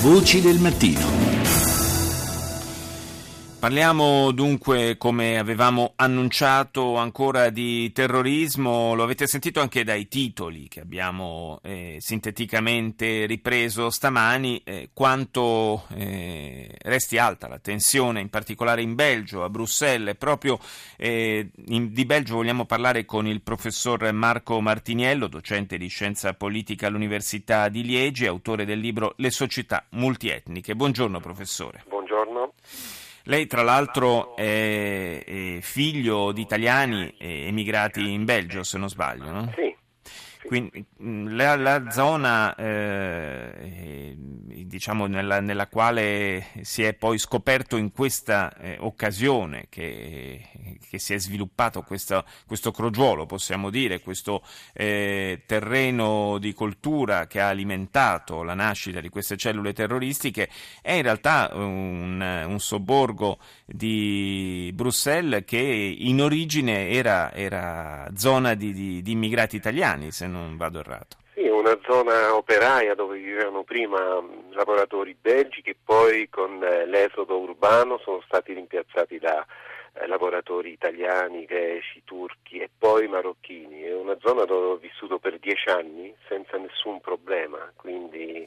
Voci del mattino. Parliamo dunque, come avevamo annunciato, ancora di terrorismo. Lo avete sentito anche dai titoli che abbiamo eh, sinteticamente ripreso stamani, eh, quanto eh, resti alta la tensione, in particolare in Belgio, a Bruxelles. Proprio eh, in, di Belgio vogliamo parlare con il professor Marco Martiniello, docente di scienza politica all'Università di Liegi, autore del libro Le società multietniche. Buongiorno professore. Buongiorno. Lei tra l'altro è, figlio di italiani emigrati in Belgio, se non sbaglio, no? Sì. Quindi la, la zona eh, diciamo nella, nella, quale si è poi scoperto in questa eh, occasione che, che, si è sviluppato questo, questo crogiolo, possiamo dire, questo eh, terreno di coltura che ha alimentato la nascita di queste cellule terroristiche, è in realtà un, un sobborgo di Bruxelles che in origine era, era zona di, di, di immigrati italiani, se non vado errato. Sì, una zona operaia dove vivevano prima lavoratori belgi che poi con eh, l'esodo urbano sono stati rimpiazzati da eh, lavoratori italiani, greci, turchi e poi marocchini. È una zona dove ho vissuto per dieci anni senza nessun problema, quindi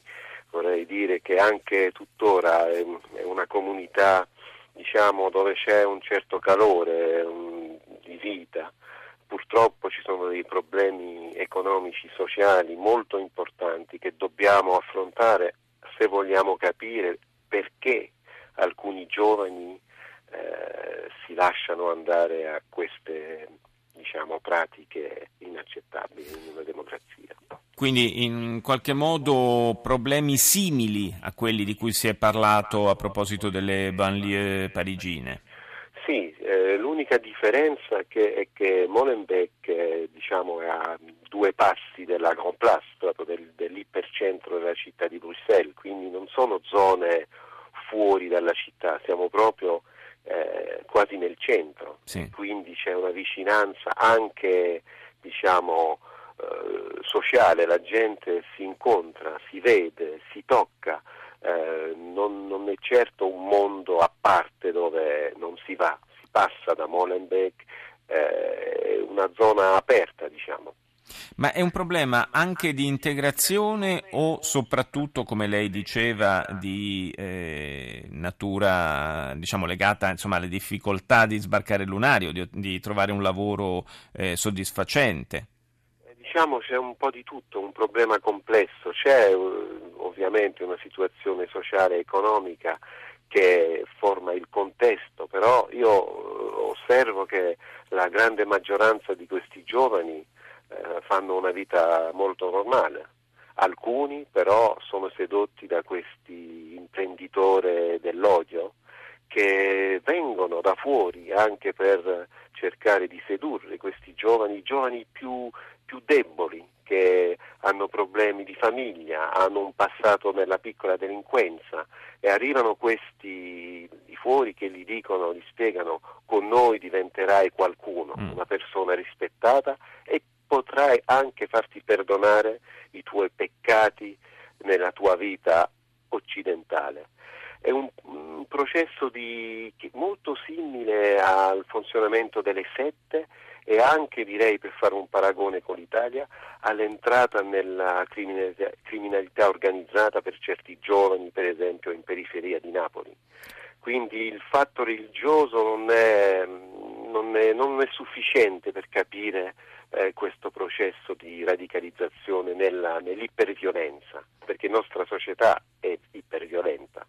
vorrei dire che anche tuttora è una comunità diciamo, dove c'è un certo calore un, di vita purtroppo ci sono dei problemi economici, sociali molto importanti che dobbiamo affrontare se vogliamo capire perché alcuni giovani eh, si lasciano andare a queste diciamo, pratiche inaccettabili in una democrazia. Quindi in qualche modo problemi simili a quelli di cui si è parlato a proposito delle banlieue parigine. Sì, eh, l'unica differenza che è che Molenbeek eh, diciamo, è a due passi della Grand Place, proprio del, della città di Bruxelles, quindi non sono zone fuori dalla città, siamo proprio eh, quasi nel centro, sì. quindi c'è una vicinanza anche diciamo, eh, sociale, la gente si incontra, si vede, si tocca. Eh, non, non, è certo un mondo a parte dove non si va, si passa da Molenbeek, è eh, una zona aperta diciamo. Ma è un problema anche di integrazione o soprattutto, come lei diceva, di eh, natura diciamo, legata insomma, alle difficoltà di sbarcare il lunario, di, di trovare un lavoro eh, soddisfacente? Diciamo c'è un po' di tutto, un problema complesso, c'è ovviamente una situazione sociale e economica che forma il contesto, però io eh, osservo che la grande maggioranza di questi giovani eh, fanno una vita molto normale. Alcuni però sono sedotti da questi imprenditori dell'odio che vengono da fuori anche per cercare di sedurre questi giovani, i giovani più, più deboli, che hanno problemi di famiglia, hanno un passato nella piccola delinquenza e arrivano questi di fuori che gli dicono, gli spiegano con noi diventerai qualcuno, mm. una persona rispettata e potrai anche farti perdonare i tuoi peccati nella tua vita occidentale. È un, un processo di, molto simile al funzionamento delle sette e anche direi per fare un paragone con l'Italia all'entrata nella criminalità, criminalità organizzata per certi giovani, per esempio in periferia di Napoli. Quindi il fatto religioso non è, non è, non è sufficiente per capire eh, questo processo di radicalizzazione nella, nell'iperviolenza, perché nostra società è iperviolenta.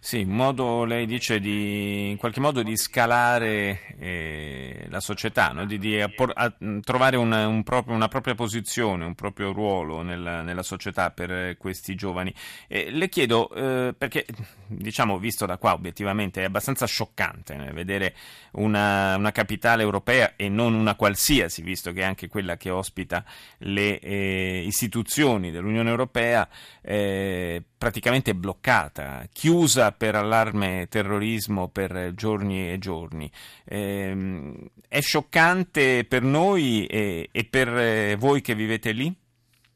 Sì, un modo, lei dice, di, in qualche modo di scalare eh, la società, no? di, di appor- trovare una, un proprio, una, propria posizione, un proprio ruolo nella, nella società per questi giovani. Eh, le chiedo, eh, perché diciamo, visto da qua obiettivamente è abbastanza scioccante eh, vedere una, una, capitale europea e non una qualsiasi, visto che è anche quella che ospita le eh, istituzioni dell'Unione Europea, eh, praticamente bloccata, chiusa per allarme terrorismo per giorni e giorni. Eh, è scioccante per noi e, e per eh, voi che vivete lì?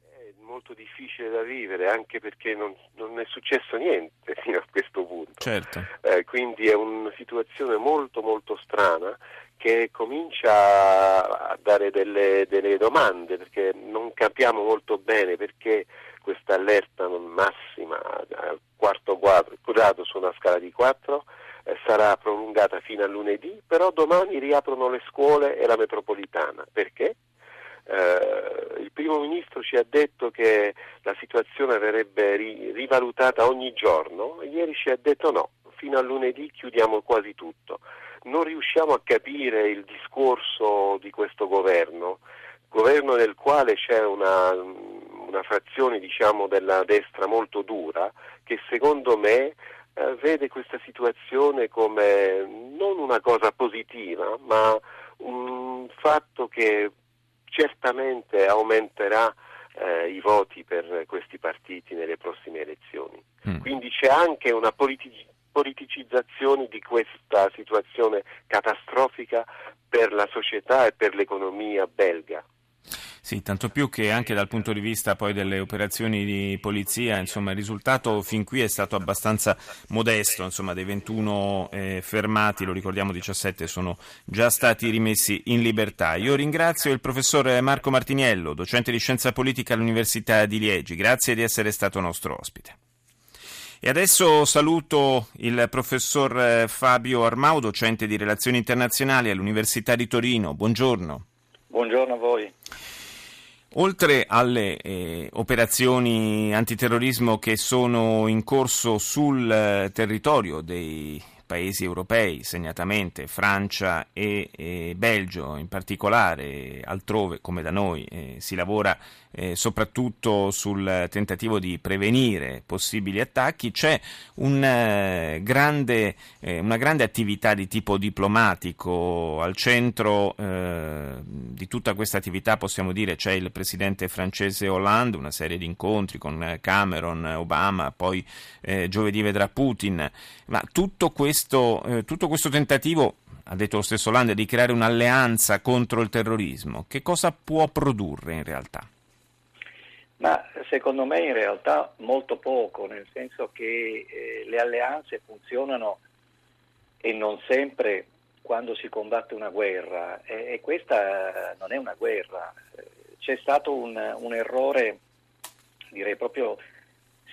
È molto difficile da vivere anche perché non, non è successo niente fino a questo punto. Certo. Eh, quindi è una situazione molto molto strana che comincia a dare delle, delle domande perché non capiamo molto bene perché questa allerta massima al quarto grado su una scala di 4 eh, sarà prolungata fino a lunedì, però domani riaprono le scuole e la metropolitana. Perché? Eh, il primo ministro ci ha detto che la situazione verrebbe ri- rivalutata ogni giorno, ieri ci ha detto no, fino a lunedì chiudiamo quasi tutto. Non riusciamo a capire il discorso di questo governo, governo nel quale c'è una, una frazione diciamo, della destra molto dura che secondo me eh, vede questa situazione come non una cosa positiva, ma un fatto che certamente aumenterà eh, i voti per questi partiti nelle prossime elezioni. Mm. Quindi c'è anche una politic- politicizzazione di questa situazione catastrofica per la società e per l'economia belga. Sì, tanto più che anche dal punto di vista poi delle operazioni di polizia, insomma, il risultato fin qui è stato abbastanza modesto, insomma, dei 21 eh, fermati, lo ricordiamo 17 sono già stati rimessi in libertà. Io ringrazio il professor Marco Martiniello, docente di scienza politica all'Università di Liegi, grazie di essere stato nostro ospite. E adesso saluto il professor eh, Fabio Armau, docente di relazioni internazionali all'Università di Torino. Buongiorno. Buongiorno a voi. Oltre alle eh, operazioni antiterrorismo che sono in corso sul eh, territorio dei paesi europei, segnatamente Francia e, e Belgio in particolare, altrove come da noi eh, si lavora eh, soprattutto sul tentativo di prevenire possibili attacchi, c'è un, eh, grande, eh, una grande attività di tipo diplomatico. Al centro eh, di tutta questa attività possiamo dire c'è il presidente francese Hollande, una serie di incontri con Cameron, Obama, poi eh, giovedì vedrà Putin, ma tutto questo, eh, tutto questo tentativo ha detto lo stesso Hollande, di creare un'alleanza contro il terrorismo, che cosa può produrre in realtà? Ma secondo me in realtà molto poco, nel senso che eh, le alleanze funzionano e non sempre quando si combatte una guerra e, e questa non è una guerra. C'è stato un, un errore, direi proprio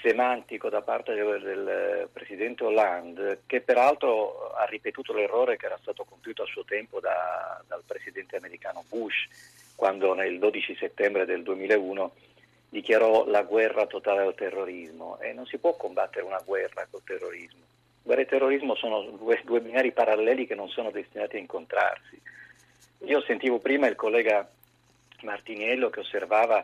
semantico da parte del, del, presidente Hollande, che peraltro ha ripetuto l'errore che era stato compiuto a suo tempo da, dal presidente americano Bush, quando nel 12 settembre del 2001 dichiarò la guerra totale al terrorismo e non si può combattere una guerra col terrorismo. Guerra e terrorismo sono due, due binari paralleli che non sono destinati a incontrarsi. Io sentivo prima il collega Martiniello che osservava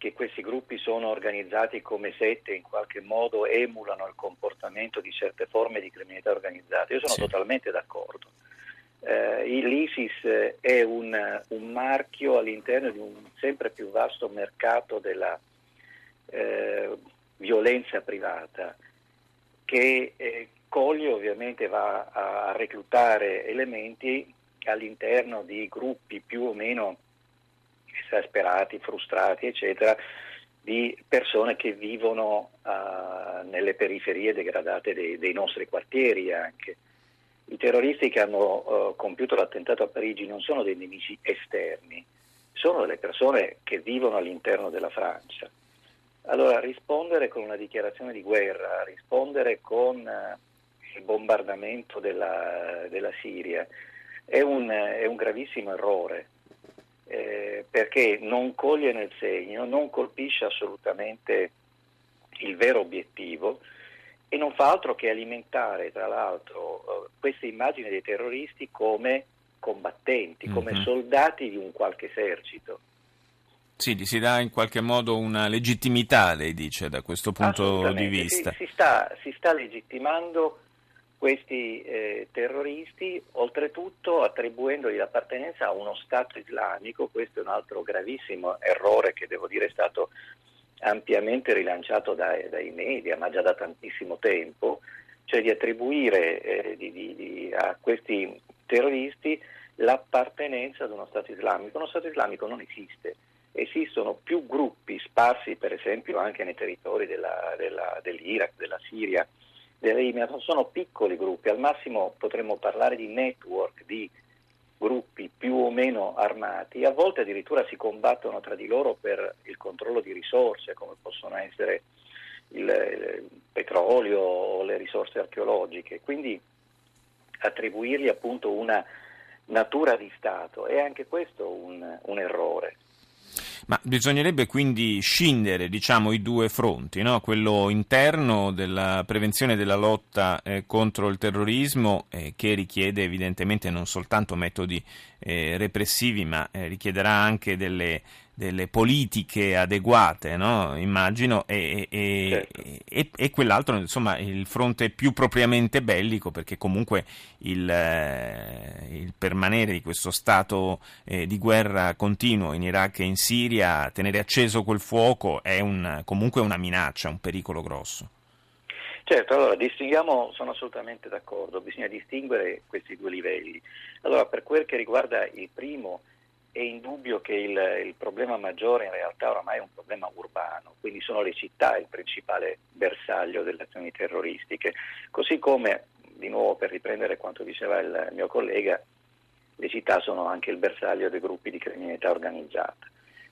che questi gruppi sono organizzati come sette, in qualche modo emulano il comportamento di certe forme di criminalità organizzata. Io sono sì. totalmente d'accordo eh, l'ISIS è un, un, marchio all'interno di un sempre più vasto mercato della eh, violenza privata che eh, coglie ovviamente va a reclutare elementi all'interno di gruppi più o meno esasperati, frustrati, eccetera, di persone che vivono uh, nelle periferie degradate dei, dei nostri quartieri anche. I terroristi che hanno uh, compiuto l'attentato a Parigi non sono dei nemici esterni, sono delle persone che vivono all'interno della Francia. Allora rispondere con una dichiarazione di guerra, rispondere con uh, il bombardamento della, della Siria è un, è un, gravissimo errore eh, perché non coglie nel segno, non colpisce assolutamente il vero obiettivo e non fa altro che alimentare, tra l'altro, eh, queste immagini dei terroristi come combattenti, mm-hmm. come soldati di un qualche esercito. Sì, gli si dà in qualche modo una legittimità, lei dice, da questo punto di vista. Si, si, sta, si sta, legittimando questi eh, terroristi, oltretutto attribuendogli l'appartenenza a uno Stato islamico, questo è un altro gravissimo errore che devo dire è stato ampiamente rilanciato dai, dai, media, ma già da tantissimo tempo, cioè di attribuire eh, di, di, di, a questi terroristi l'appartenenza ad uno Stato islamico. Uno Stato islamico non esiste, esistono più gruppi sparsi per esempio anche nei territori della, della, dell'Iraq, della Siria, Libia, sono piccoli gruppi, al massimo potremmo parlare di network, di gruppi più o meno armati, a volte addirittura si combattono tra di loro per il controllo di risorse come possono essere il, il petrolio o le risorse archeologiche, quindi attribuirgli appunto una natura di Stato è anche questo un, un errore. Ma bisognerebbe quindi scindere diciamo, i due fronti, no? quello interno della prevenzione della lotta eh, contro il terrorismo, eh, che richiede evidentemente non soltanto metodi eh, repressivi, ma eh, richiederà anche delle delle politiche adeguate, no? immagino, e, e, certo. e, e, quell'altro, insomma, il fronte più propriamente bellico, perché comunque il, eh, il permanere di questo stato eh, di guerra continuo in Iraq e in Siria, tenere acceso quel fuoco è un, comunque una minaccia, un pericolo grosso. Certo, allora distinguiamo, sono assolutamente d'accordo, bisogna distinguere questi due livelli. Allora, per quel che riguarda il primo, è indubbio che il, il, problema maggiore in realtà oramai è un problema urbano, quindi sono le città il principale bersaglio delle azioni terroristiche, così come, di nuovo per riprendere quanto diceva il mio collega, le città sono anche il bersaglio dei gruppi di criminalità organizzata.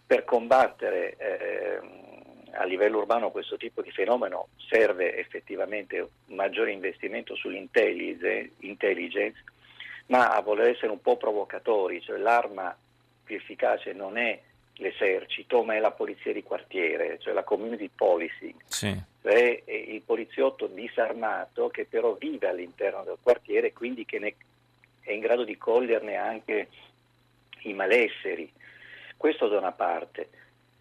Per combattere eh, a livello urbano questo tipo di fenomeno serve effettivamente un maggiore investimento sull'intelligence, ma a voler essere un po' provocatori, cioè l'arma più efficace non è l'esercito, ma è la polizia di quartiere, cioè la community policing, sì. cioè il poliziotto disarmato che però vive all'interno del quartiere e quindi che ne, è in grado di coglierne anche i malesseri. Questo da una parte.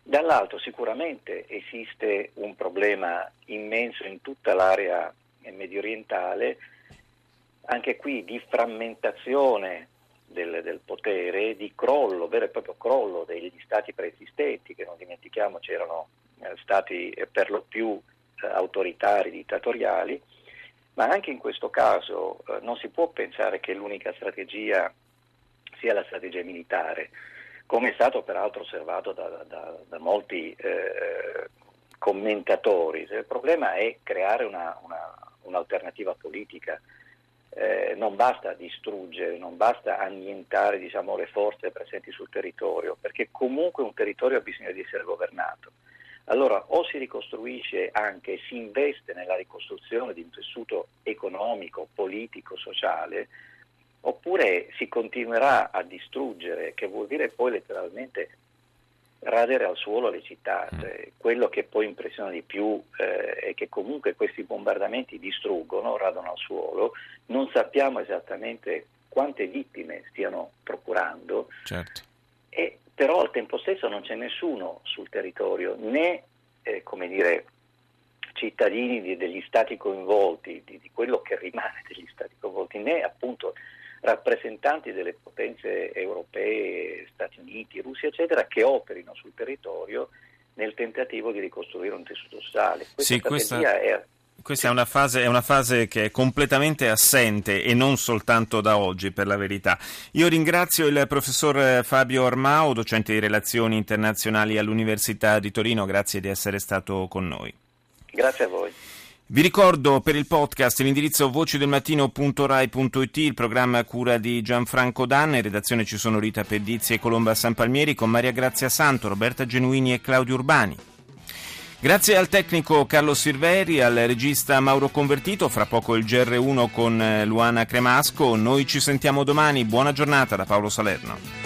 Dall'altro sicuramente esiste un problema immenso in tutta l'area medio orientale, anche qui di frammentazione del, del, potere, di crollo, vero e proprio crollo degli stati preesistenti, che non dimentichiamoci erano eh, stati per lo più eh, autoritari, dittatoriali, ma anche in questo caso eh, non si può pensare che l'unica strategia sia la strategia militare, come è stato peraltro osservato da, da, da molti eh, commentatori. Il problema è creare una, una, un'alternativa politica eh, non basta distruggere, non basta annientare diciamo, le forze presenti sul territorio, perché comunque un territorio ha bisogno di essere governato. Allora o si ricostruisce anche, si investe nella ricostruzione di un tessuto economico, politico, sociale, oppure si continuerà a distruggere, che vuol dire poi letteralmente radere al suolo le città. Mm. Cioè, quello che poi impressiona di più eh, è che comunque questi bombardamenti distruggono, radono al suolo, non sappiamo esattamente quante vittime stiano procurando, certo. e, però al tempo stesso non c'è nessuno sul territorio, né eh, come dire, cittadini di, degli stati coinvolti, di, di quello che rimane degli stati coinvolti, né appunto rappresentanti delle potenze europee, Stati Uniti, Russia, eccetera, che operino sul territorio nel tentativo di ricostruire un tessuto sociale. Questa sì, questa... è questa è una, fase, è una, fase, che è completamente assente e non soltanto da oggi, per la verità. Io ringrazio il professor Fabio Armao, docente di relazioni internazionali all'Università di Torino, grazie di essere stato con noi. Grazie a voi. Vi ricordo per il podcast l'indirizzo vocidelmattino.rai.it, il programma cura di Gianfranco Danna, in redazione ci sono Rita Pedizzi e Colomba Sanpalmieri con Maria Grazia Santo, Roberta Genuini e Claudio Urbani. Grazie al tecnico Carlo Silveri, al regista Mauro Convertito, fra poco il GR1 con Luana Cremasco, noi ci sentiamo domani, buona giornata da Paolo Salerno.